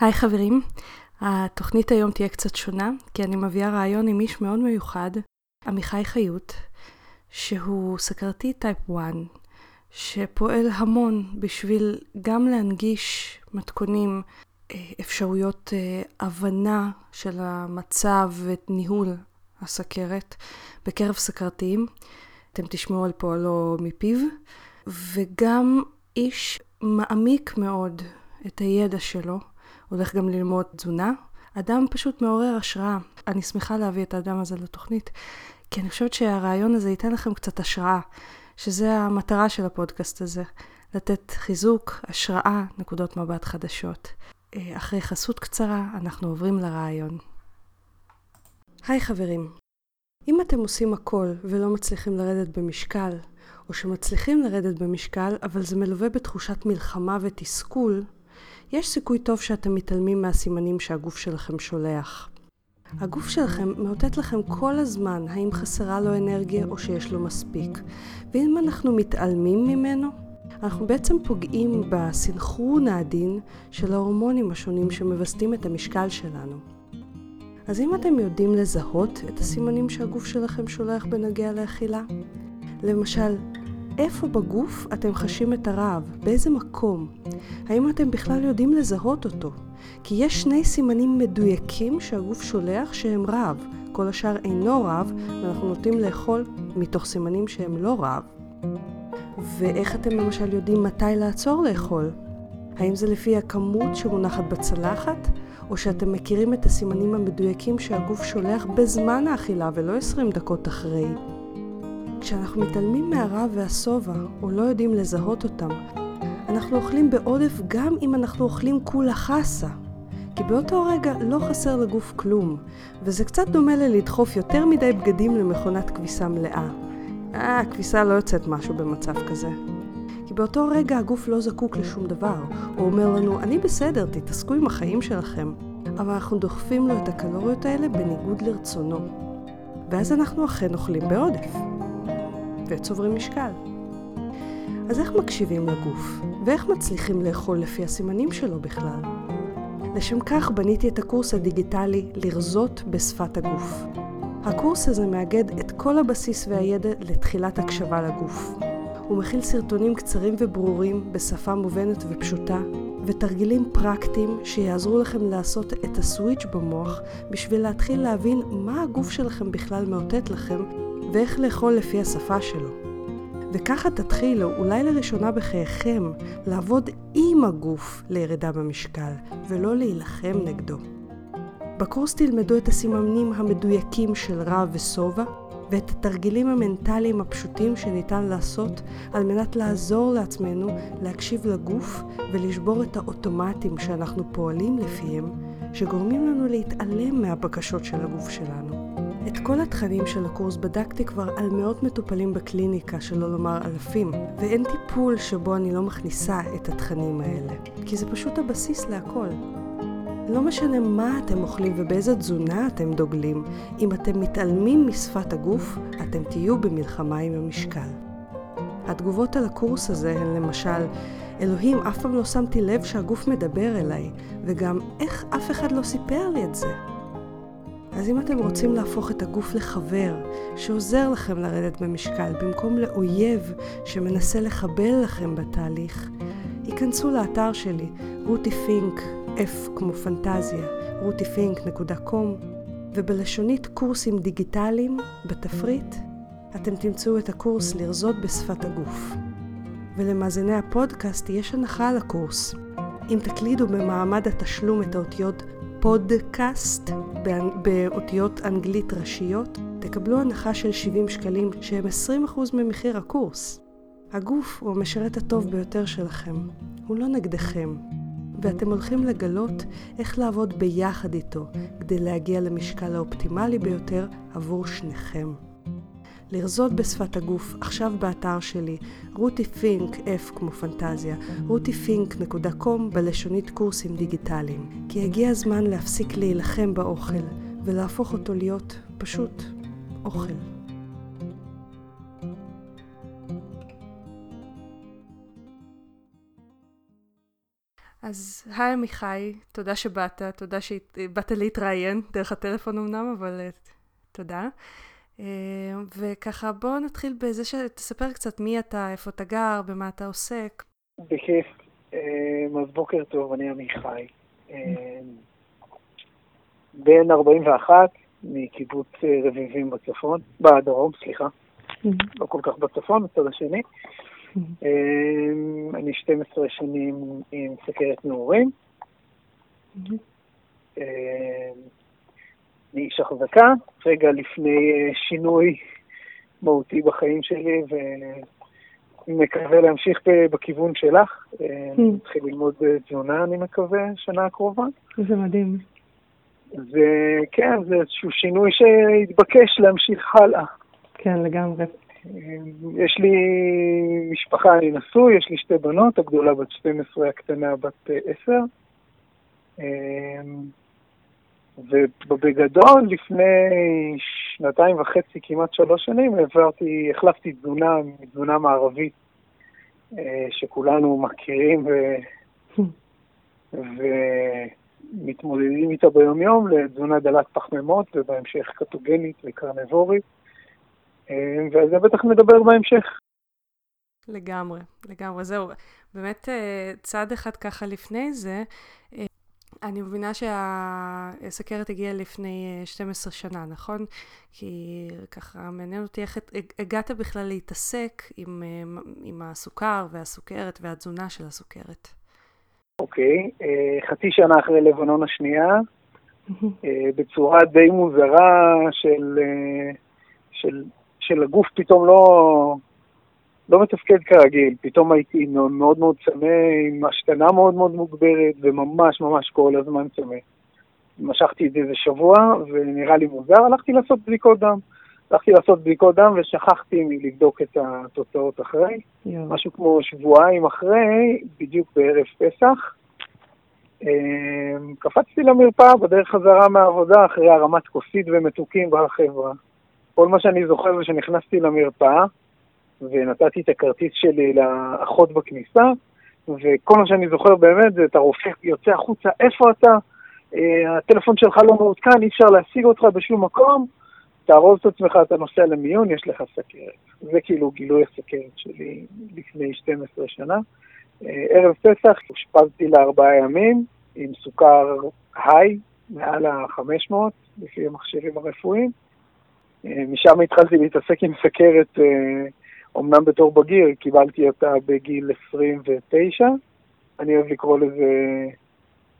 היי חברים, התוכנית היום תהיה קצת שונה, כי אני מביאה רעיון עם איש מאוד מיוחד, עמיחי חיות, שהוא סכרתי טייפ 1, שפועל המון בשביל גם להנגיש מתכונים, אה, אפשרויות אה, הבנה של המצב וניהול הסכרת בקרב סכרתיים. אתם תשמעו על פועלו מפיו, וגם איש מעמיק מאוד את הידע שלו. הולך גם ללמוד תזונה. אדם פשוט מעורר השראה. אני שמחה להביא את האדם הזה לתוכנית, כי אני חושבת שהרעיון הזה ייתן לכם קצת השראה, שזה המטרה של הפודקאסט הזה, לתת חיזוק, השראה, נקודות מבט חדשות. אה, אחרי חסות קצרה, אנחנו עוברים לרעיון. היי חברים, אם אתם עושים הכל ולא מצליחים לרדת במשקל, או שמצליחים לרדת במשקל, אבל זה מלווה בתחושת מלחמה ותסכול, יש סיכוי טוב שאתם מתעלמים מהסימנים שהגוף שלכם שולח. הגוף שלכם מאותת לכם כל הזמן האם חסרה לו אנרגיה או שיש לו מספיק. ואם אנחנו מתעלמים ממנו, אנחנו בעצם פוגעים בסנכרון העדין של ההורמונים השונים שמווסתים את המשקל שלנו. אז אם אתם יודעים לזהות את הסימנים שהגוף שלכם שולח בנוגע לאכילה, למשל, איפה בגוף אתם חשים את הרעב? באיזה מקום? האם אתם בכלל יודעים לזהות אותו? כי יש שני סימנים מדויקים שהגוף שולח שהם רעב. כל השאר אינו רעב, ואנחנו נוטים לאכול מתוך סימנים שהם לא רעב. ואיך אתם למשל יודעים מתי לעצור לאכול? האם זה לפי הכמות שמונחת בצלחת, או שאתם מכירים את הסימנים המדויקים שהגוף שולח בזמן האכילה ולא 20 דקות אחרי? כשאנחנו מתעלמים מהרעב והשובע, או לא יודעים לזהות אותם, אנחנו אוכלים בעודף גם אם אנחנו אוכלים כולה חסה. כי באותו רגע לא חסר לגוף כלום, וזה קצת דומה ללדחוף יותר מדי בגדים למכונת כביסה מלאה. אה, הכביסה לא יוצאת משהו במצב כזה. כי באותו רגע הגוף לא זקוק לשום דבר. הוא אומר לנו, אני בסדר, תתעסקו עם החיים שלכם. אבל אנחנו דוחפים לו את הקלוריות האלה בניגוד לרצונו. ואז אנחנו אכן אוכלים בעודף. וצוברים משקל. אז איך מקשיבים לגוף? ואיך מצליחים לאכול לפי הסימנים שלו בכלל? לשם כך בניתי את הקורס הדיגיטלי לרזות בשפת הגוף. הקורס הזה מאגד את כל הבסיס והידע לתחילת הקשבה לגוף. הוא מכיל סרטונים קצרים וברורים בשפה מובנת ופשוטה, ותרגילים פרקטיים שיעזרו לכם לעשות את הסוויץ' במוח בשביל להתחיל להבין מה הגוף שלכם בכלל מאותת לכם ואיך לאכול לפי השפה שלו. וככה תתחילו, אולי לראשונה בחייכם, לעבוד עם הגוף לירידה במשקל, ולא להילחם נגדו. בקורס תלמדו את הסימנים המדויקים של רע ושובע, ואת התרגילים המנטליים הפשוטים שניתן לעשות על מנת לעזור לעצמנו להקשיב לגוף ולשבור את האוטומטים שאנחנו פועלים לפיהם, שגורמים לנו להתעלם מהבקשות של הגוף שלנו. את כל התכנים של הקורס בדקתי כבר על מאות מטופלים בקליניקה, שלא לומר אלפים, ואין טיפול שבו אני לא מכניסה את התכנים האלה, כי זה פשוט הבסיס להכל. לא משנה מה אתם אוכלים ובאיזה תזונה אתם דוגלים, אם אתם מתעלמים משפת הגוף, אתם תהיו במלחמה עם המשקל. התגובות על הקורס הזה הן למשל, אלוהים, אף פעם לא שמתי לב שהגוף מדבר אליי, וגם איך אף אחד לא סיפר לי את זה. אז אם אתם רוצים להפוך את הגוף לחבר שעוזר לכם לרדת במשקל במקום לאויב שמנסה לחבל לכם בתהליך, היכנסו לאתר שלי, רותי פינק, F כמו פנטזיה, rutifink.com, ובלשונית קורסים דיגיטליים, בתפריט, אתם תמצאו את הקורס לרזות בשפת הגוף. ולמאזיני הפודקאסט יש הנחה על הקורס. אם תקלידו במעמד התשלום את האותיות פודקאסט באותיות אנגלית ראשיות, תקבלו הנחה של 70 שקלים שהם 20% ממחיר הקורס. הגוף הוא המשרת הטוב ביותר שלכם, הוא לא נגדכם, ואתם הולכים לגלות איך לעבוד ביחד איתו כדי להגיע למשקל האופטימלי ביותר עבור שניכם. לרזות בשפת הגוף, עכשיו באתר שלי, רותי פינק, F כמו פנטזיה, rutifink.com בלשונית קורסים דיגיטליים. כי הגיע הזמן להפסיק להילחם באוכל, ולהפוך אותו להיות פשוט אוכל. אז היי עמיחי, תודה שבאת, תודה שבאת להתראיין, דרך הטלפון אמנם, אבל אה, תודה. אה, וככה בוא נתחיל בזה שתספר קצת מי אתה, איפה אתה גר, במה אתה עוסק. בכיף. אה, אז בוקר טוב, אני עמיחי. בן 41 מקיבוץ רביבים בצפון, בדרום, סליחה. לא כל כך בצפון, בצד השני. אמ, אני 12 שנים עם סכרת נעורים. אמ, אני איש החזקה, רגע לפני אה, שינוי מהותי בחיים שלי, ומקווה להמשיך בכיוון שלך. נתחיל אמ, ללמוד תזונה, אני מקווה, שנה הקרובה. זה מדהים. זה, כן, זה איזשהו שינוי שהתבקש להמשיך הלאה. כן, לגמרי. יש לי משפחה, אני נשוי, יש לי שתי בנות, הגדולה בת 12, הקטנה בת 10. ובגדול, לפני שנתיים וחצי, כמעט שלוש שנים, העברתי, החלפתי תזונה מתזונה מערבית אה, שכולנו מכירים ו... ומתמודדים איתה ביום-יום לתזונה דלת פחמימות ובהמשך קטוגנית וקרנבורית. אה, ועל זה בטח נדבר בהמשך. לגמרי, לגמרי. זהו, באמת אה, צעד אחד ככה לפני זה, אני מבינה שהסכרת הגיעה לפני 12 שנה, נכון? כי ככה מעניין אותי איך הגעת בכלל להתעסק עם, עם הסוכר והסוכרת והתזונה של הסוכרת. אוקיי, okay, חצי שנה אחרי לבנון השנייה, בצורה די מוזרה של, של של הגוף פתאום לא, לא מתפקד כרגיל, פתאום הייתי מאוד מאוד צמא, עם השתנה מאוד מאוד מוגברת, וממש ממש כל הזמן צמא. משכתי את זה איזה שבוע, ונראה לי מוזר, הלכתי לעשות בדיקות דם. הלכתי לעשות בדיקות דם ושכחתי מלבדוק את התוצאות אחרי. Yeah. משהו כמו שבועיים אחרי, בדיוק בערב פסח. אמ, קפצתי למרפאה בדרך חזרה מהעבודה אחרי הרמת כוסית ומתוקים בחברה. כל מה שאני זוכר זה שנכנסתי למרפאה ונתתי את הכרטיס שלי לאחות בכניסה, וכל מה שאני זוכר באמת זה את הרופא יוצא החוצה, איפה אתה? אה, הטלפון שלך לא מעודכן, אי אפשר להשיג אותך בשום מקום, תארוז את עצמך, אתה נוסע למיון, יש לך סכרת. זה כאילו גילוי הסכרת שלי לפני 12 שנה. אה, ערב פסח אושפזתי לארבעה ימים עם סוכר היי, מעל ה-500, לפי המכשירים הרפואיים. אה, משם התחלתי להתעסק עם סכרת, אומנם אה, בתור בגיר, קיבלתי אותה בגיל 29. אני אוהב לקרוא לזה,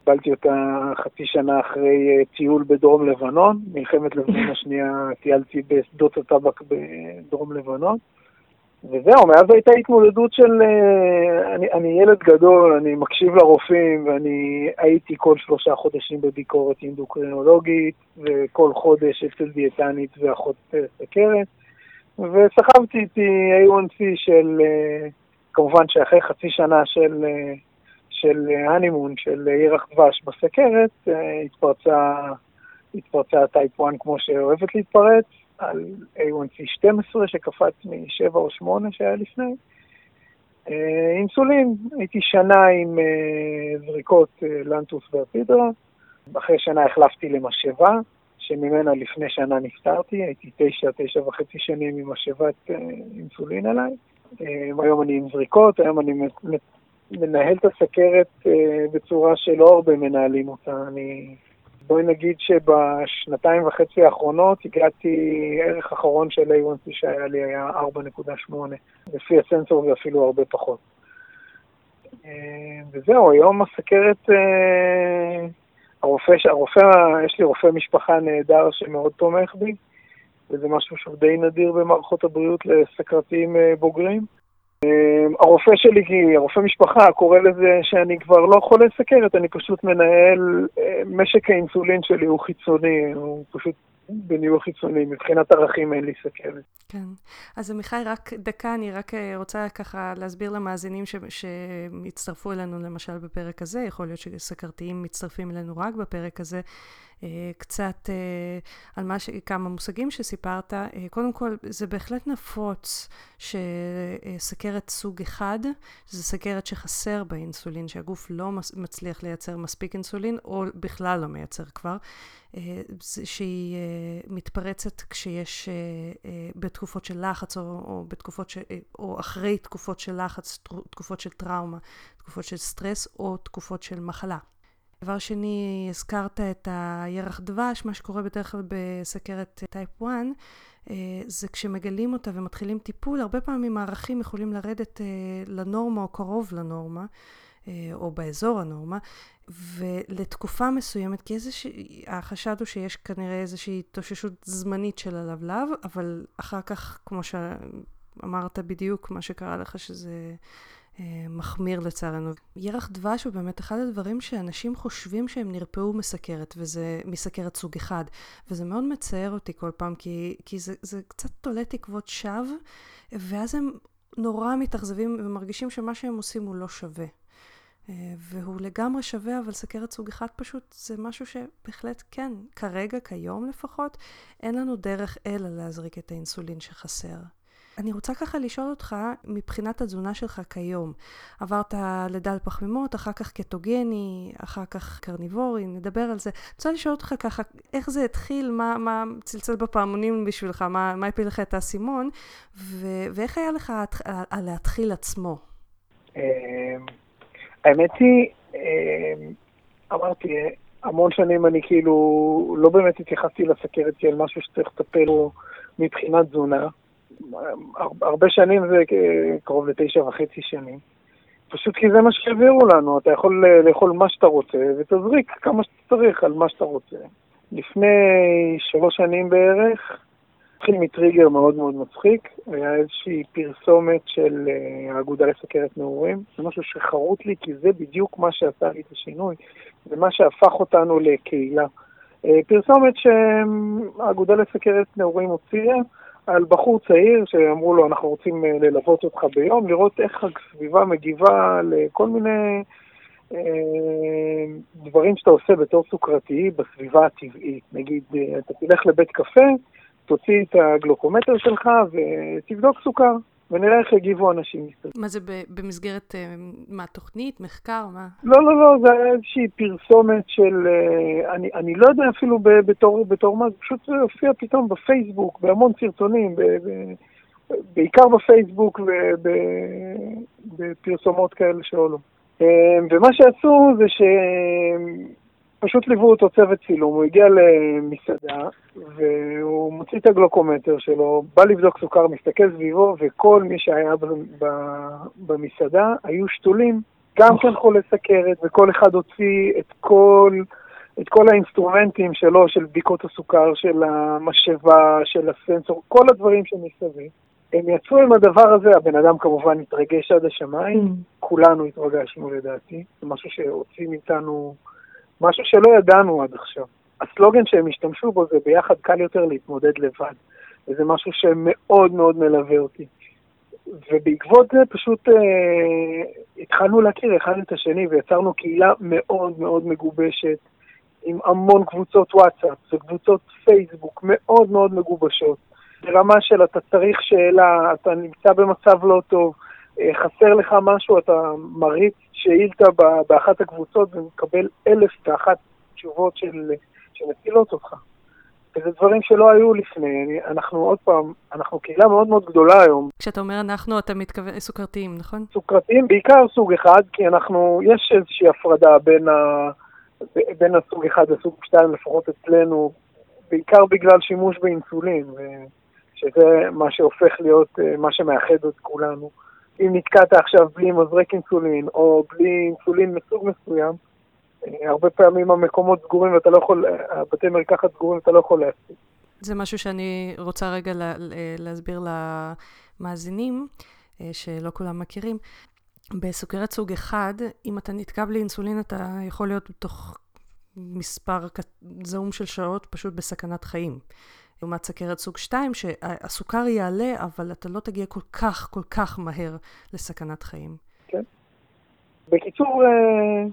קיבלתי אותה חצי שנה אחרי אה, טיול בדרום לבנון, מלחמת לבנון השנייה טיילתי בשדות הטבק בדרום לבנון. וזהו, מאז הייתה התמודדות של... אני, אני ילד גדול, אני מקשיב לרופאים, ואני הייתי כל שלושה חודשים בביקורת אינדוקרינולוגית, וכל חודש אצל דיאטנית ואחות סכרת, וסחבתי איתי A1C של... כמובן שאחרי חצי שנה של, של הנימון, של ירח דבש בסכרת, התפרצה, התפרצה טייפ 1 כמו שאוהבת להתפרץ, על A1C 12 שקפץ מ-7 או 8 שהיה לפני. אה, אינסולין, הייתי שנה עם אה, זריקות אה, לנטוס ואפידרה. אחרי שנה החלפתי למשאבה, שממנה לפני שנה נפטרתי, הייתי תשע, תשע וחצי שנים עם משאבת אינסולין עליי. היום אני עם זריקות, היום אני מנהל את הסכרת בצורה שלא הרבה מנהלים אותה. אני בואי נגיד שבשנתיים וחצי האחרונות הגעתי, ערך אחרון של A1C שהיה לי היה 4.8, לפי הסנסור זה אפילו הרבה פחות. אה, וזהו, היום הסכרת, אה, הרופא, הרופא, יש לי רופא משפחה נהדר שמאוד תומך בי, וזה משהו שהוא די נדיר במערכות הבריאות לסכרתיים אה, בוגרים. אמ, הרופא שלי, הרופא משפחה, קורא לזה שאני כבר לא חולה סכרת, אני פשוט מנהל, אה, משק האינסולין שלי הוא חיצוני, הוא פשוט בניהול חיצוני, מבחינת ערכים אין לי סכרת. כן. אז עמיחי, רק דקה, אני רק אה, רוצה ככה להסביר למאזינים שהצטרפו אלינו למשל בפרק הזה, יכול להיות שסכרתיים מצטרפים אלינו רק בפרק הזה. אה, קצת אה, על מה ש... כמה מושגים שסיפרת. אה, קודם כל, זה בהחלט נפוץ שסכרת סוג אחד, זה סכרת שחסר באינסולין, שהגוף לא מצליח לייצר מספיק אינסולין, או בכלל לא מייצר כבר, שהיא מתפרצת כשיש בתקופות של לחץ, או, או בתקופות ש... או אחרי תקופות של לחץ, תקופות של טראומה, תקופות של סטרס, או תקופות של מחלה. דבר שני, הזכרת את הירח דבש, מה שקורה בדרך כלל בסכרת type 1, אה, זה כשמגלים אותה ומתחילים טיפול, הרבה פעמים הערכים יכולים לרדת אה, לנורמה או קרוב לנורמה, אה, או באזור הנורמה, ולתקופה מסוימת, כי איזושהי, החשד הוא שיש כנראה איזושהי התאוששות זמנית של הלבלב, אבל אחר כך, כמו שאמרת בדיוק, מה שקרה לך, שזה... אה, מחמיר לצערנו. ירח דבש הוא באמת אחד הדברים שאנשים חושבים שהם נרפאו מסכרת, וזה מסכרת סוג אחד. וזה מאוד מצער אותי כל פעם, כי, כי זה, זה קצת תולה תקוות שווא, ואז הם נורא מתאכזבים ומרגישים שמה שהם עושים הוא לא שווה. אה, והוא לגמרי שווה, אבל סכרת סוג אחד פשוט זה משהו שבהחלט כן, כרגע, כיום לפחות, אין לנו דרך אלא להזריק את האינסולין שחסר. אני רוצה ככה לשאול אותך, מבחינת התזונה שלך כיום, עברת לידה על פחמימות, אחר כך קטוגני, אחר כך קרניבורי, נדבר על זה. אני רוצה לשאול אותך ככה, איך זה התחיל, מה, מה צלצל בפעמונים בשבילך, מה, מה הפיל לך את האסימון, ו- ואיך היה לך להתחיל עצמו? אמ, האמת היא, אמ, אמרתי, המון שנים אני כאילו לא באמת התייחסתי לסכרת כאל משהו שצריך לטפל בו מבחינת תזונה. הרבה שנים זה קרוב לתשע וחצי שנים. פשוט כי זה מה שהעבירו לנו, אתה יכול לאכול מה שאתה רוצה ותזריק כמה שאתה צריך על מה שאתה רוצה. לפני שלוש שנים בערך, התחיל מטריגר מאוד מאוד מצחיק, היה איזושהי פרסומת של אה, האגודה לסכרת נעורים, זה משהו שחרוט לי כי זה בדיוק מה שעשה לי את השינוי, זה מה שהפך אותנו לקהילה. אה, פרסומת שהאגודה לסכרת נעורים הוציאה, על בחור צעיר שאמרו לו, אנחנו רוצים אה, ללוות אותך ביום, לראות איך הסביבה מגיבה לכל מיני אה, דברים שאתה עושה בתור סוכרתי בסביבה הטבעית. נגיד, אה, אתה תלך לבית קפה, תוציא את הגלוקומטר שלך ותבדוק סוכר. ונראה איך יגיבו אנשים מה זה במסגרת, אה, מה, תוכנית, מחקר, מה? לא, לא, לא, זה היה איזושהי פרסומת של, אה, אני, אני לא יודע אפילו בתור, בתור מה, זה פשוט הופיע פתאום בפייסבוק, בהמון סרטונים, ב, ב, בעיקר בפייסבוק ובפרסומות כאלה שעולו. אה, ומה שעשו זה ש... פשוט ליוו אותו צוות צילום, הוא הגיע למסעדה, והוא מוציא את הגלוקומטר שלו, בא לבדוק סוכר, מסתכל סביבו, וכל מי שהיה במסעדה היו שתולים, גם כן חולי סכרת, וכל אחד הוציא את כל, את כל האינסטרומנטים שלו, של בדיקות הסוכר, של המשאבה, של הסנסור, כל הדברים שמסביב. הם יצאו עם הדבר הזה, הבן אדם כמובן התרגש עד השמיים, mm. כולנו התרגשנו לדעתי, זה משהו שהוציא מאיתנו... משהו שלא ידענו עד עכשיו. הסלוגן שהם השתמשו בו זה ביחד קל יותר להתמודד לבד, וזה משהו שמאוד מאוד מלווה אותי. ובעקבות זה פשוט אה, התחלנו להכיר אחד את השני ויצרנו קהילה מאוד מאוד מגובשת, עם המון קבוצות וואטסאפ וקבוצות פייסבוק מאוד מאוד מגובשות. ברמה של אתה צריך שאלה, אתה נמצא במצב לא טוב, חסר לך משהו, אתה מריץ שאילתה באחת הקבוצות ומקבל אלף ואחת תשובות של, שמצילות אותך. וזה דברים שלא היו לפני. אנחנו עוד פעם, אנחנו קהילה מאוד מאוד גדולה היום. כשאתה אומר אנחנו, אתה מתכוון סוכרתיים, נכון? סוכרתיים, בעיקר סוג אחד, כי אנחנו, יש איזושהי הפרדה בין, ה, בין הסוג אחד לסוג שתיים, לפחות אצלנו, בעיקר בגלל שימוש באינסולין, שזה מה שהופך להיות, אה, מה שמאחד את כולנו. אם נתקעת עכשיו בלי מזרק אינסולין, או בלי אינסולין מסוג מסוים, אה, הרבה פעמים המקומות סגורים ואתה לא יכול, הבתי מרקחת סגורים ואתה לא יכול להספיק. זה משהו שאני רוצה רגע לה, להסביר למאזינים. שלא כולם מכירים. בסוכרת סוג אחד, אם אתה נתקע בלי אינסולין, אתה יכול להיות בתוך מספר זעום של שעות פשוט בסכנת חיים. לעומת סכרת סוג 2, שהסוכר יעלה, אבל אתה לא תגיע כל כך, כל כך מהר לסכנת חיים. כן. בקיצור, אה,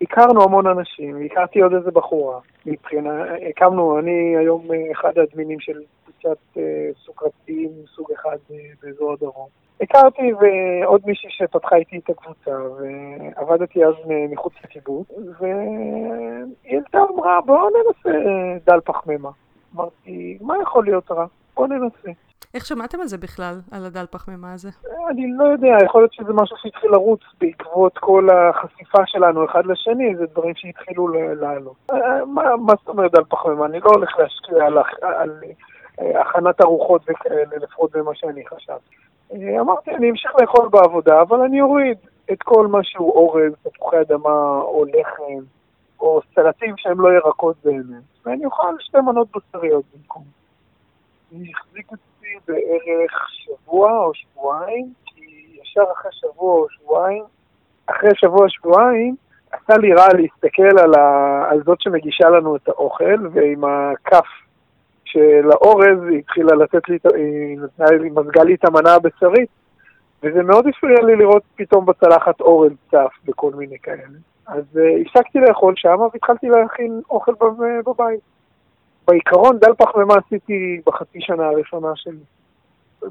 הכרנו המון אנשים, הכרתי עוד איזה בחורה. מבחינה, הקמנו, אני היום אה, אחד האדמינים של קבוצת אה, סוכרתיים סוג אחד באזור הדרום. הכרתי ועוד מישהי שפתחה איתי את הקבוצה, ועבדתי אז מחוץ לקיבוץ, והיא אמרה, בואו ננסה דל פחמימה. אמרתי, מה יכול להיות רע? בואו ננסה. איך שמעתם על זה בכלל, על הדל פחמימה הזה? אני לא יודע, יכול להיות שזה משהו שהתחיל לרוץ בעקבות כל החשיפה שלנו אחד לשני, זה דברים שהתחילו לעלות. אה, מה, מה זאת אומרת דל פחמימה? אני לא הולך להשקיע על, על אה, הכנת ארוחות וכאלה, לפחות במה שאני חשבתי. אה, אמרתי, אני אמשיך לאכול בעבודה, אבל אני אוריד את כל מה שהוא אורז, תפוחי אדמה או לחם, או סלטים שהם לא ירקות באמת, ואני אוכל שתי מנות בשריות במקום. אני אחזיק אותי בערך שבוע או שבועיים, כי ישר אחרי שבוע או שבועיים, אחרי שבוע-שבועיים, עשה לי רע להסתכל על, ה... על זאת שמגישה לנו את האוכל, ועם הכף של האורז היא התחילה לתת לי, היא מזגה לי את המנה הבשרית, וזה מאוד הפריע לי לראות פתאום בצלחת אורז צף וכל מיני כאלה. אז uh, הפסקתי לאכול שם והתחלתי להכין אוכל בבית. בעיקרון דל פחמימה עשיתי בחצי שנה הראשונה שלי.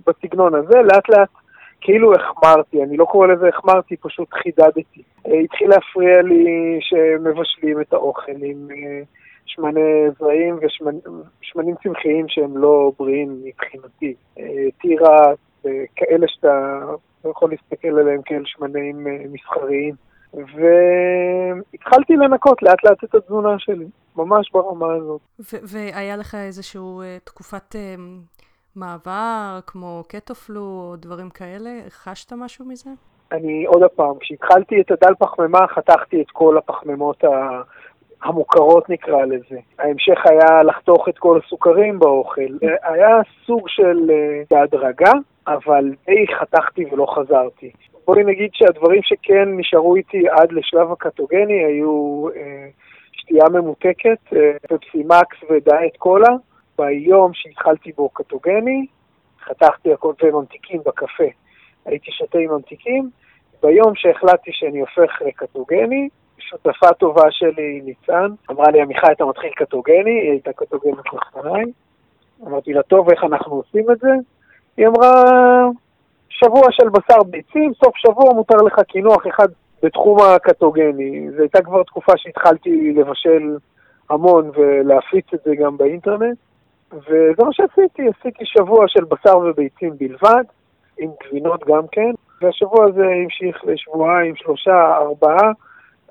בסגנון הזה, לאט לאט כאילו החמרתי, אני לא קורא לזה החמרתי, פשוט חידדתי. Uh, התחיל להפריע לי שמבשלים את האוכל עם uh, שמני זרעים ושמנים צמחיים שהם לא בריאים מבחינתי. תירס, uh, כאלה שאתה יכול להסתכל עליהם כאל שמנים מסחריים. והתחלתי לנקות לאט לאט את התזונה שלי, ממש ברמה הזאת. והיה לך איזושהי uh, תקופת uh, מעבר, כמו קטופלו או דברים כאלה? חשת משהו מזה? אני עוד פעם, כשהתחלתי את הדל פחמימה, חתכתי את כל הפחמימות ה... המוכרות נקרא לזה. ההמשך היה לחתוך את כל הסוכרים באוכל. היה סוג של בהדרגה, אבל די חתכתי ולא חזרתי. בואי נגיד שהדברים שכן נשארו איתי עד לשלב הקטוגני היו אה, שתייה ממותקת, אה, פפסי מקס ודיאט קולה. ביום שהתחלתי בו קטוגני, חתכתי הכל וממתיקים בקפה. הייתי שותה עם ממתיקים. ביום שהחלטתי שאני הופך לקטוגני, שותפה טובה שלי, ניצן, אמרה לי, עמיחי, אתה מתחיל קטוגני, היא הייתה קטוגנית לפניי. אמרתי לה, טוב, איך אנחנו עושים את זה? היא אמרה, שבוע של בשר ביצים, סוף שבוע מותר לך קינוח אחד בתחום הקטוגני. זו הייתה כבר תקופה שהתחלתי לבשל המון ולהפיץ את זה גם באינטרנט. וזה מה שעשיתי, עשיתי שבוע של בשר וביצים בלבד, עם גבינות גם כן, והשבוע הזה המשיך לשבועיים, שלושה, ארבעה.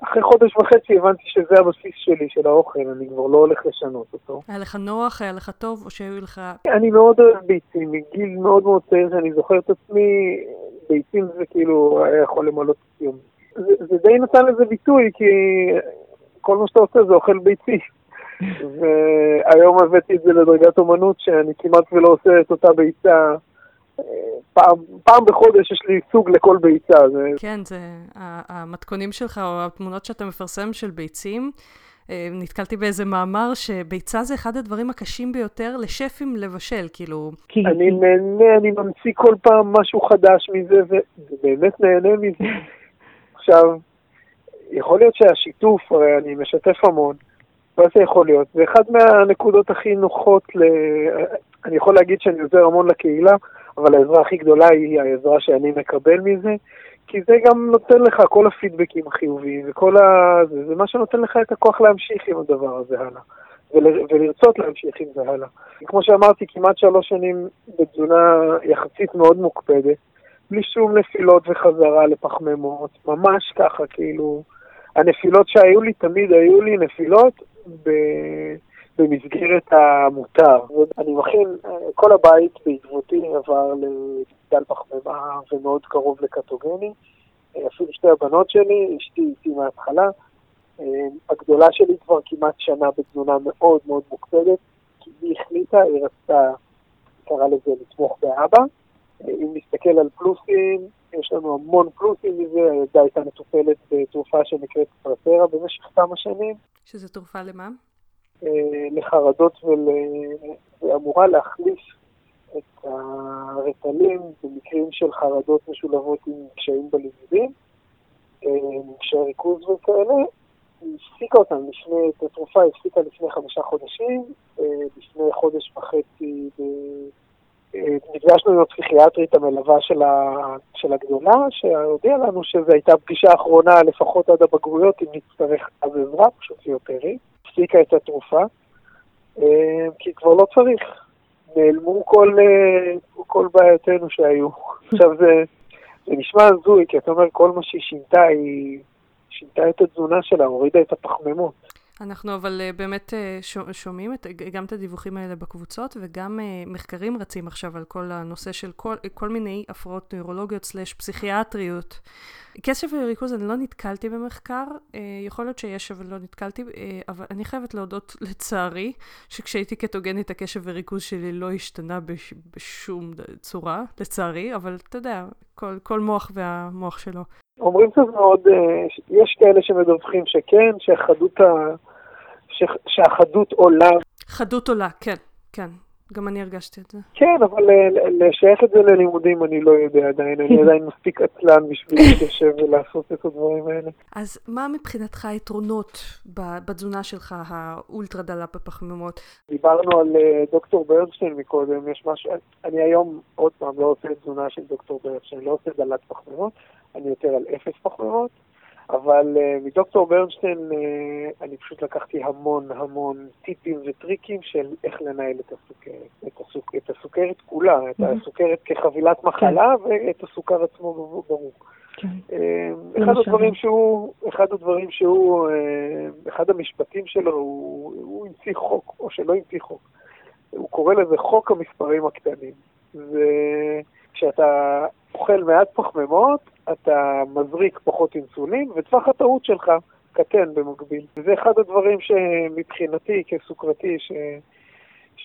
אחרי חודש וחצי הבנתי שזה הבסיס שלי, של האוכל, אני כבר לא הולך לשנות אותו. היה לך נוח, היה לך טוב, או שהיו לך... אני מאוד אוהב ביצים, מגיל מאוד מאוד צעיר שאני זוכר את עצמי, ביצים זה כאילו היה יכול למלות את יום. זה, זה די נתן לזה ביטוי, כי כל מה שאתה עושה זה אוכל ביצי. והיום הבאתי את זה לדרגת אומנות, שאני כמעט ולא עושה את אותה ביצה. פעם, פעם בחודש יש לי סוג לכל ביצה. זה... כן, זה המתכונים שלך או התמונות שאתה מפרסם של ביצים. אה, נתקלתי באיזה מאמר שביצה זה אחד הדברים הקשים ביותר לשפים לבשל, כאילו... אני נהנה, אני ממציא כל פעם משהו חדש מזה, ובאמת נהנה מזה. עכשיו, יכול להיות שהשיתוף, הרי אני משתף המון, מה זה יכול להיות? זה אחד מהנקודות הכי נוחות ל... אני יכול להגיד שאני עוזר המון לקהילה, אבל העזרה הכי גדולה היא העזרה שאני מקבל מזה, כי זה גם נותן לך כל הפידבקים החיוביים, וכל ה... זה, זה מה שנותן לך את הכוח להמשיך עם הדבר הזה הלאה, ול... ולרצות להמשיך עם זה הלאה. כמו שאמרתי, כמעט שלוש שנים בתזונה יחסית מאוד מוקפדת, בלי שום נפילות וחזרה לפחמימות, ממש ככה, כאילו, הנפילות שהיו לי, תמיד היו לי נפילות ב... במסגרת המותר. אני מכין, כל הבית בעקבותי עבר לדל פחמימה ומאוד קרוב לקטוגני. אפילו שתי הבנות שלי, אשתי איתי מההתחלה. הגדולה שלי כבר כמעט שנה בתזונה מאוד מאוד מוקפדת, כי היא החליטה, היא רצתה, קרא לזה לתמוך באבא, אם נסתכל על פלוסים, יש לנו המון פלוסים מזה, הילדה הייתה מטופלת בתרופה שנקראת פרסרה במשך כמה שנים. שזה תרופה למה? לחרדות. ואמורה להחליף את הרטלין במקרים של חרדות משולבות עם קשיים בלימודים, קשיי ריכוז וכאלה. היא הפסיקה אותם לפני, את התרופה הפסיקה לפני חמישה חודשים, לפני חודש וחצי נפגשנו עם הפסיכיאטרית המלווה של, ה, של הגדולה, שהודיעה לנו שזו הייתה פגישה אחרונה לפחות עד הבגרויות, אם נצטרך אז עזרה, פשוט יותר היא. הפסיקה את התרופה, כי כבר לא צריך. נעלמו כל, כל בעיותינו שהיו. עכשיו זה, זה נשמע הזוי, כי אתה אומר, כל מה שהיא שינתה, היא שינתה את התזונה שלה, הורידה את הפחמימות. אנחנו אבל באמת שומעים את, גם את הדיווחים האלה בקבוצות, וגם מחקרים רצים עכשיו על כל הנושא של כל, כל מיני הפרעות נוירולוגיות סלש פסיכיאטריות. קשב וריכוז, אני לא נתקלתי במחקר, יכול להיות שיש, אבל לא נתקלתי, אבל אני חייבת להודות לצערי, שכשהייתי קטוגנית הקשב וריכוז שלי לא השתנה בש, בשום צורה, לצערי, אבל אתה יודע, כל, כל מוח והמוח שלו. אומרים שזה מאוד, יש כאלה שמדווחים שכן, שהחדות, ה... שהחדות עולה. חדות עולה, כן, כן. גם אני הרגשתי את זה. כן, אבל לשייך את זה ללימודים אני לא יודע עדיין, אני עדיין מספיק עצלן בשביל להתיישב ולעשות את הדברים האלה. אז מה מבחינתך היתרונות בתזונה שלך, האולטרה דלה בפחמימות? דיברנו על דוקטור ברנשטיין מקודם, יש משהו, אני היום עוד פעם לא עושה תזונה של דוקטור ברנשטיין, לא עושה דלת פחמימות, אני יותר על אפס פחמימות. אבל uh, מדוקטור ברנשטיין uh, אני פשוט לקחתי המון המון טיפים וטריקים של איך לנהל את הסוכרת. את, הסוכ... את הסוכרת כולה, mm-hmm. את הסוכרת כחבילת מחלה כן. ואת הסוכר עצמו ברור. כן. Uh, אחד הדברים שהוא, אחד הדברים שהוא, uh, אחד המשפטים שלו, הוא, הוא המציא חוק, או שלא המציא חוק. הוא קורא לזה חוק המספרים הקטנים. וכשאתה אוכל מעט פחמימות, אתה מזריק פחות אינסולין, וטווח הטעות שלך קטן במקביל. וזה אחד הדברים שמבחינתי כסוכרתי, ש...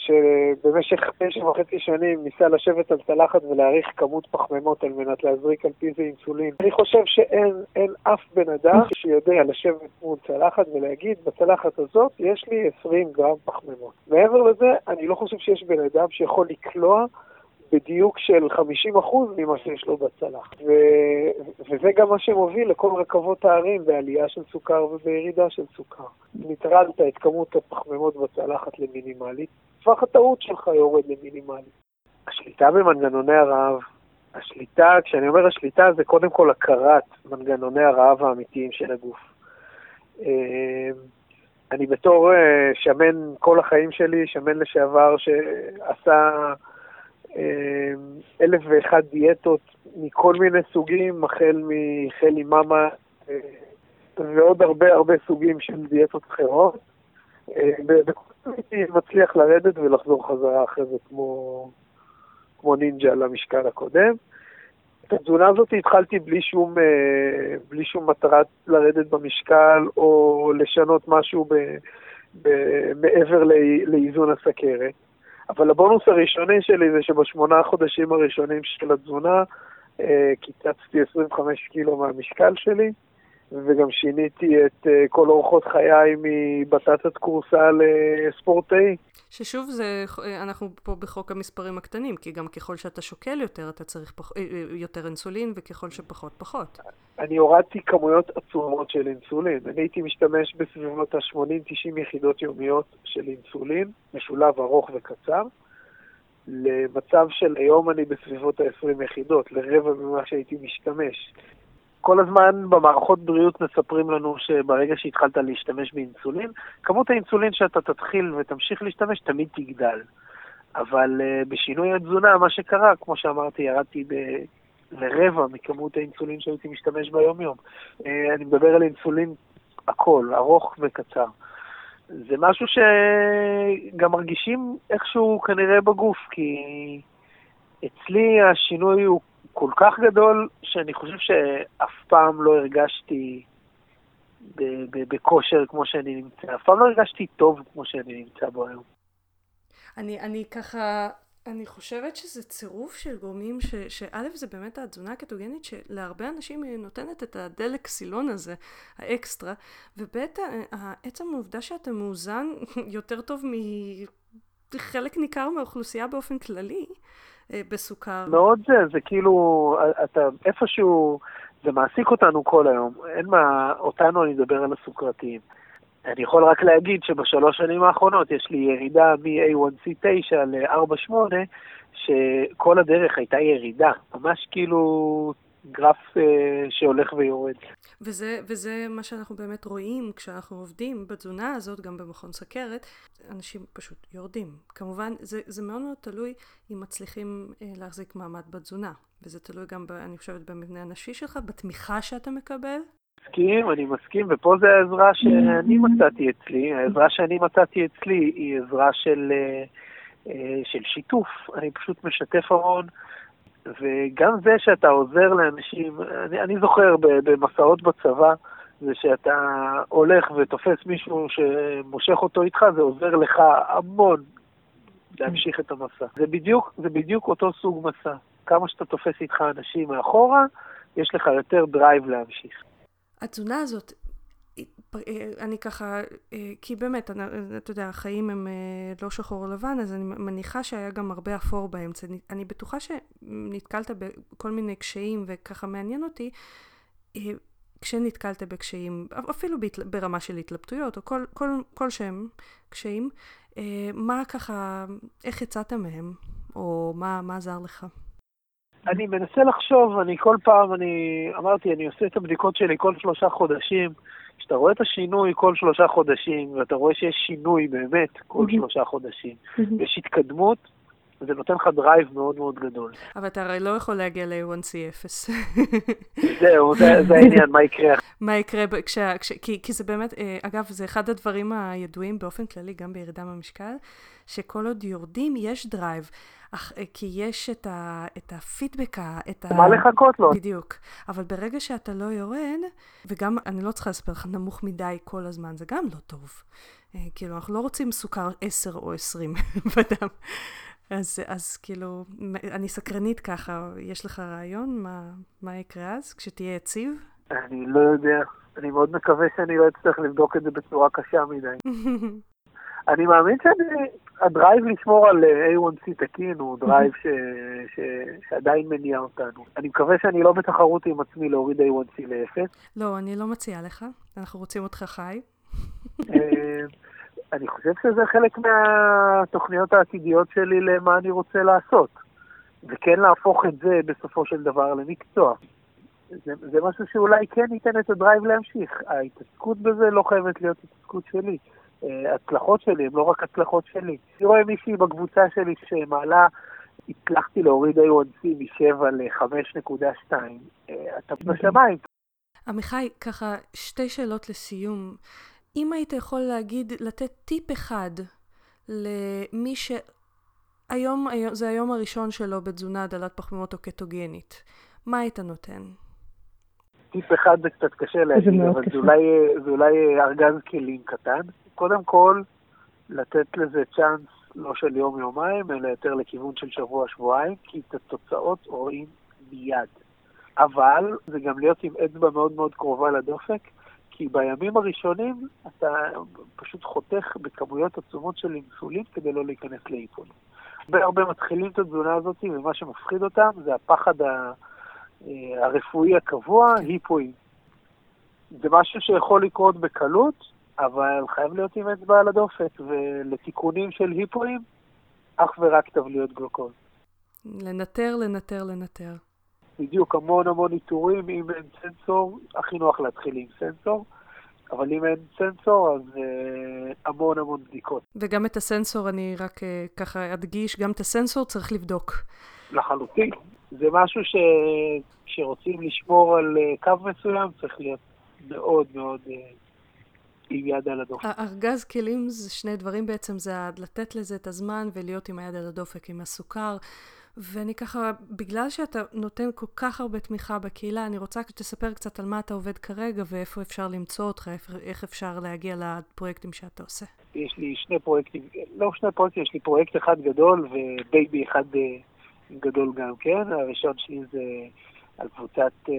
שבמשך תשע וחצי שנים ניסה לשבת על צלחת ולהעריך כמות פחמימות על מנת להזריק על פי זה אינסולין. אני חושב שאין אף בן אדם שיודע לשבת מול צלחת ולהגיד, בצלחת הזאת יש לי 20 גרם פחמימות. מעבר לזה, אני לא חושב שיש בן אדם שיכול לקלוע בדיוק של 50% ממה שיש לו בצלחת. ו... וזה גם מה שמוביל לכל רכבות הערים בעלייה של סוכר ובירידה של סוכר. ניטרלת את כמות הפחמימות בצלחת למינימלית, טווח הטעות שלך יורד למינימלית. השליטה במנגנוני הרעב, השליטה, כשאני אומר השליטה זה קודם כל הכרת מנגנוני הרעב האמיתיים של הגוף. אה, אני בתור אה, שמן כל החיים שלי, שמן לשעבר שעשה אלף ואחד דיאטות מכל מיני סוגים, החל מחלי מאמה אה, ועוד הרבה הרבה סוגים של דיאטות אחרות. אה, הייתי מצליח לרדת ולחזור חזרה אחרי זה כמו, כמו נינג'ה למשקל הקודם. את התזונה הזאת התחלתי בלי שום, אה, בלי שום מטרה לרדת במשקל או לשנות משהו ב, ב, מעבר לאיזון הסכרת. אבל הבונוס הראשוני שלי זה שבשמונה החודשים הראשונים של התזונה אה, קיצצתי 25 קילו מהמשקל שלי, וגם שיניתי את אה, כל אורחות חיי מבטטת כורסה לספורטאי. ששוב, זה, אנחנו פה בחוק המספרים הקטנים, כי גם ככל שאתה שוקל יותר, אתה צריך פח, אה, אה, יותר אינסולין, וככל שפחות, פחות. אני הורדתי כמויות עצומות של אינסולין. אני הייתי משתמש בסביבות ה-80-90 יחידות יומיות של אינסולין, משולב ארוך וקצר. למצב של היום אני בסביבות ה-20 יחידות, לרבע ממה שהייתי משתמש. כל הזמן במערכות בריאות מספרים לנו שברגע שהתחלת להשתמש באינסולין, כמות האינסולין שאתה תתחיל ותמשיך להשתמש תמיד תגדל. אבל uh, בשינוי התזונה, מה שקרה, כמו שאמרתי, ירדתי ב... לרבע מכמות האינסולין שהייתי משתמש ביום-יום. Uh, אני מדבר על אינסולין הכל, ארוך וקצר. זה משהו שגם מרגישים איכשהו כנראה בגוף, כי אצלי השינוי הוא כל כך גדול, שאני חושב שאף פעם לא הרגשתי בכושר כמו שאני נמצא. אף פעם לא הרגשתי טוב כמו שאני נמצא בו היום. אני, אני ככה אני חושבת שזה צירוף של גורמים שא' זה באמת התזונה הקטוגנית שלהרבה אנשים היא נותנת את הדלק סילון הזה, האקסטרה, וב' עצם העובדה שאתה מאוזן יותר טוב מחלק ניכר מהאוכלוסייה באופן כללי אה, בסוכר. מאוד זה, זה כאילו, אתה איפשהו, זה מעסיק אותנו כל היום. אין מה, אותנו אני מדבר על הסוכרתיים. אני יכול רק להגיד שבשלוש שנים האחרונות יש לי ירידה מ-A1C9 ל-4.8, שכל הדרך הייתה ירידה, ממש כאילו גרף אה, שהולך ויורד. וזה, וזה מה שאנחנו באמת רואים כשאנחנו עובדים בתזונה הזאת, גם במכון סכרת, אנשים פשוט יורדים. כמובן, זה, זה מאוד מאוד תלוי אם מצליחים אה, להחזיק מעמד בתזונה, וזה תלוי גם, ב, אני חושבת, במבנה הנשי שלך, בתמיכה שאתה מקבל. מסכים, אני מסכים, ופה זה העזרה שאני מצאתי אצלי. העזרה שאני מצאתי אצלי היא עזרה של, אה, אה, של שיתוף. אני פשוט משתף המון, וגם זה שאתה עוזר לאנשים, אני, אני זוכר במסעות בצבא, זה שאתה הולך ותופס מישהו שמושך אותו איתך, זה עוזר לך המון להמשיך את המסע. זה בדיוק, זה בדיוק אותו סוג מסע. כמה שאתה תופס איתך אנשים מאחורה, יש לך יותר drive להמשיך. התזונה הזאת, אני ככה, כי באמת, אתה יודע, החיים הם אה, לא שחור לבן, אז אני מניחה שהיה גם הרבה אפור באמצע. אני בטוחה שנתקלת בכל מיני קשיים, וככה מעניין אותי, אה, כשנתקלת בקשיים, אפילו ברמה של התלבטויות, או כל, כל, כל שהם קשיים, אה, מה ככה, איך יצאת מהם, או מה, מה עזר לך? אני מנסה לחשוב, אני כל פעם, אני אמרתי, אני עושה את הבדיקות שלי כל שלושה חודשים. כשאתה רואה את השינוי כל שלושה חודשים, ואתה רואה שיש שינוי באמת כל שלושה חודשים, יש התקדמות, זה נותן לך drive מאוד מאוד גדול. אבל אתה הרי לא יכול להגיע ל-A1C0. זהו, זה, זה העניין, מה יקרה. מה יקרה, כשה, כש, כי, כי זה באמת, אה, אגב, זה אחד הדברים הידועים באופן כללי, גם בירידה במשקל, שכל עוד יורדים יש drive. אך, אה, כי יש את, ה, את הפידבק, את ה... מה לחכות לו? בדיוק. אבל ברגע שאתה לא יורד, וגם, אני לא צריכה לספר לך, נמוך מדי כל הזמן, זה גם לא טוב. אה, כאילו, אנחנו לא רוצים סוכר 10 או 20 בדם. אז, אז כאילו, אני סקרנית ככה, יש לך רעיון מה, מה יקרה אז, כשתהיה יציב? אני לא יודע. אני מאוד מקווה שאני לא אצטרך לבדוק את זה בצורה קשה מדי. אני מאמין שה drive לשמור על אה, A1C תקין הוא drive ש, ש, שעדיין מניע אותנו. אני מקווה שאני לא בתחרות עם עצמי להוריד A1C ל-0. לא, אני לא מציעה לך. אנחנו רוצים אותך חי. אה, אני חושב שזה חלק מהתוכניות העתידיות שלי למה אני רוצה לעשות. וכן להפוך את זה בסופו של דבר למקצוע. זה, זה משהו שאולי כן ייתן את הדרייב להמשיך. ההתעסקות בזה לא חייבת להיות התעסקות שלי. אה, הצלחות שלי, הן לא רק הצלחות שלי. אני רואה מישהי בקבוצה שלי שמעלה, הצלחתי להוריד A1C מ-7 ל-5.2. אה, אתה בשמיים. עמיחי, ככה שתי שאלות לסיום. אם היית יכול להגיד, לתת טיפ אחד למי שהיום, זה היום הראשון שלו בתזונה דלת פחמימות או קטוגנית, מה היית נותן? טיפ אחד זה קצת קשה להגיד, אבל זה אולי, זה אולי ארגז כלים קטן. קודם כל, לתת לזה צ'אנס לא של יום-יומיים, אלא יותר לכיוון של שבוע-שבועיים, כי את התוצאות רואים מיד. אבל זה גם להיות עם אצבע מאוד מאוד קרובה לדופק, כי בימים הראשונים אתה פשוט חותך בכמויות עצומות של אינסולין כדי לא להיכנס לאיפון. הרבה הרבה מתחילים את התזונה הזאת, ומה שמפחיד אותם זה הפחד ה... אה, הרפואי הקבוע, היפואים. זה משהו שיכול לקרות בקלות, אבל חייב להיות עם אצבע על הדופק, ולתיקונים של היפואים, אך ורק תבליות גלוקוז. לנטר, לנטר, לנטר. בדיוק, המון המון איתורים, אם אין סנסור, הכי נוח להתחיל עם סנסור, אבל אם אין סנסור, אז אה, המון המון בדיקות. וגם את הסנסור, אני רק אה, ככה אדגיש, גם את הסנסור צריך לבדוק. לחלוטין. זה משהו ש... שרוצים לשמור על אה, קו מסוים, צריך להיות מאוד מאוד אה, עם יד על הדופק. ארגז כלים זה שני דברים בעצם, זה לתת לזה את הזמן ולהיות עם היד על הדופק עם הסוכר. ואני ככה, בגלל שאתה נותן כל כך הרבה תמיכה בקהילה, אני רוצה שתספר קצת על מה אתה עובד כרגע ואיפה אפשר למצוא אותך, איך אפשר להגיע לפרויקטים שאתה עושה. יש לי שני פרויקטים, לא שני פרויקטים, יש לי פרויקט אחד גדול ו baby אחד אה, גדול גם כן. הראשון שלי זה על קבוצת אה,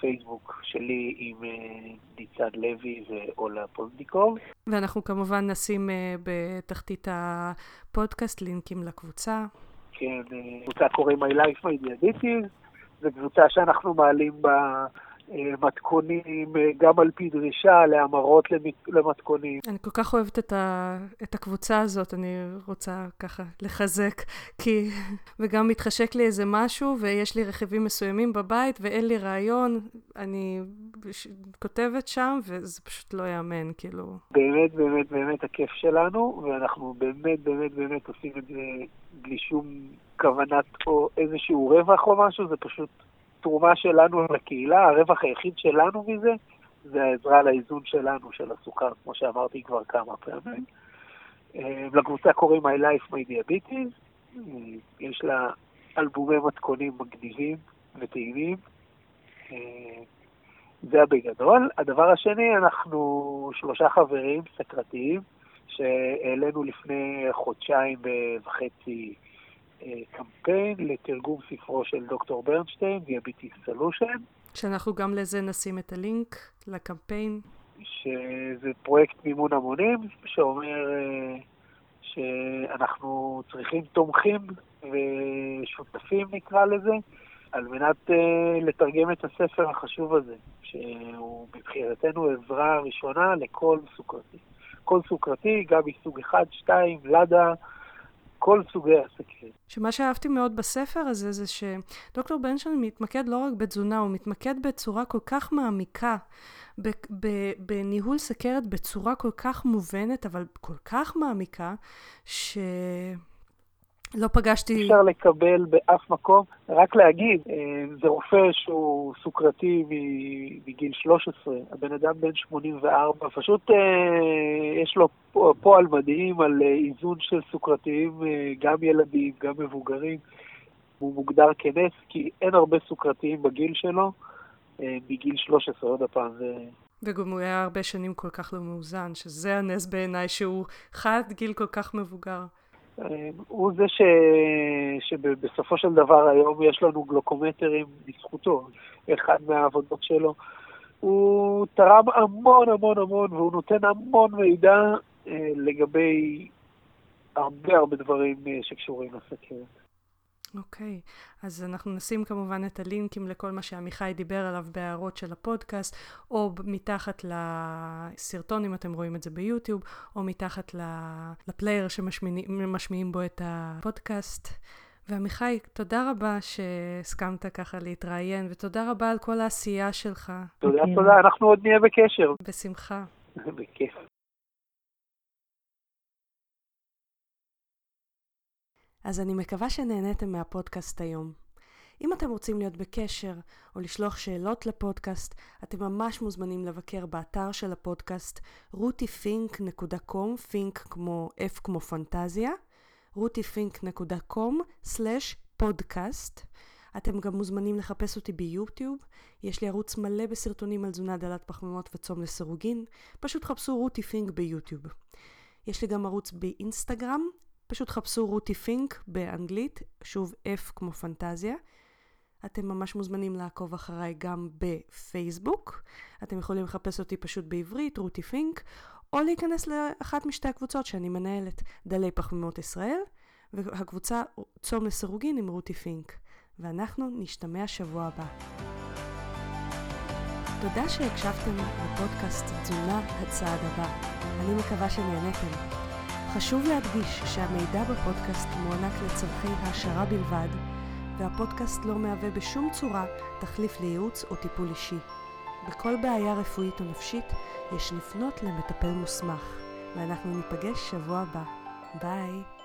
פייסבוק שלי עם אה, ניצן לוי ואולה פולדיקוב. ואנחנו כמובן נשים אה, בתחתית הפודקאסט לינקים לקבוצה. כן, לקבוצה קוראים My Life My Diabetes, זו קבוצה שאנחנו מעלים בה מתכונים גם על פי דרישה, להמרות למתכונים. אני כל כך אוהבת את, ה, את הקבוצה הזאת, אני רוצה ככה לחזק, כי... וגם מתחשק לי איזה משהו, ויש לי רכיבים מסוימים בבית, ואין לי רעיון, אני כותבת שם, וזה פשוט לא ייאמן, כאילו. באמת, באמת, באמת הכיף שלנו, ואנחנו באמת, באמת, באמת עושים את זה בלי שום כוונת או איזשהו רווח או משהו, זה פשוט התרומה שלנו לקהילה, הרווח היחיד שלנו מזה, זה העזרה לאיזון שלנו, של הסוכר, כמו שאמרתי כבר כמה פעמים. אה, לקבוצה קוראים My Life My Diabetes, אה, יש לה אלבומי מתכונים מגניבים וטעימים. אה, זה בגדול. הדבר השני, אנחנו שלושה חברים סקרתיים, שהעלינו לפני חודשיים וחצי קמפיין לתרגום ספרו של דוקטור ברנשטיין, Diabetes Solution. שאנחנו גם לזה נשים את הלינק לקמפיין. שזה פרויקט מימון המונים, שאומר אה, שאנחנו צריכים תומכים ושותפים נקרא לזה, על מנת uh, לתרגם את הספר החשוב הזה, שהוא מבחינתנו עזרה ראשונה לכל סוכרתי. כל סוכרתי, גם מסוג 1, 2, לדה, כל סוגי הסכרת. שמה שאהבתי מאוד בספר הזה זה שדוקטור בנשטיין מתמקד לא רק בתזונה, הוא מתמקד בצורה כל כך מעמיקה, בניהול סכרת בצורה כל כך מובנת, אבל כל כך מעמיקה, ש... לא פגשתי... אפשר לקבל באף מקום. רק להגיד, אה, זה רופא שהוא סוכרתי מגיל 13, הבן אדם בן 84, פשוט אה, יש לו פועל מדהים על אה, איזון של סוכרתיים, גם ילדים, גם מבוגרים. הוא מוגדר כנס, כי אין הרבה סוכרתיים בגיל שלו, מגיל 13, עוד פעם, זה... וגם הוא היה הרבה שנים כל כך לא מאוזן, שזה הנס בעיניי שהוא חד גיל כל כך מבוגר. הוא זה ש... שבסופו של דבר היום יש לנו גלוקומטרים בזכותו. אחד מהעבודות שלו. הוא תרם המון המון המון, והוא נותן המון מידע אה, לגבי הרבה הרבה דברים אה, שקשורים לסכרת. אוקיי, okay. אז אנחנו נשים כמובן את הלינקים לכל מה שעמיחי דיבר עליו בהערות של הפודקאסט, או מתחת לסרטון אם אתם רואים את זה ביוטיוב, או מתחת לפלייר שמשמיעים בו את הפודקאסט. ועמיחי, תודה רבה שהסכמת ככה להתראיין, ותודה רבה על כל העשייה שלך. תודה, תודה, אנחנו עוד נהיה בקשר. בשמחה. בכיף. אז אני מקווה שנהניתם מהפודקאסט היום. אם אתם רוצים להיות בקשר או לשלוח שאלות לפודקאסט, אתם ממש מוזמנים לבקר באתר של הפודקאסט rutifink.com, פינק כמו F כמו פנטזיה, rutifink.com/פודקאסט. אתם גם מוזמנים לחפש אותי ביוטיוב, יש לי ערוץ מלא בסרטונים על תזונה דלת פחמימות וצום לסירוגין, פשוט חפשו רותי פינק ביוטיוב. יש לי גם ערוץ באינסטגרם, פשוט חפשו רותי פינק באנגלית, שוב F כמו פנטזיה. אתם ממש מוזמנים לעקוב אחריי גם בפייסבוק. אתם יכולים לחפש אותי פשוט בעברית, רותי פינק, או להיכנס לאחת משתי הקבוצות שאני מנהלת, דלי פחמימות ישראל, והקבוצה צום לסירוגין עם רותי פינק. ואנחנו נשתמע שבוע הבא. תודה שהקשבתם לפודקאסט תזונה הצעד הבא. אני מקווה שנהניתם. חשוב להדגיש שהמידע בפודקאסט מוענק לצורכי העשרה בלבד, והפודקאסט לא מהווה בשום צורה תחליף לייעוץ או טיפול אישי. בכל בעיה רפואית או נפשית יש לפנות למטפל מוסמך, ואנחנו ניפגש שבוע הבא. ביי.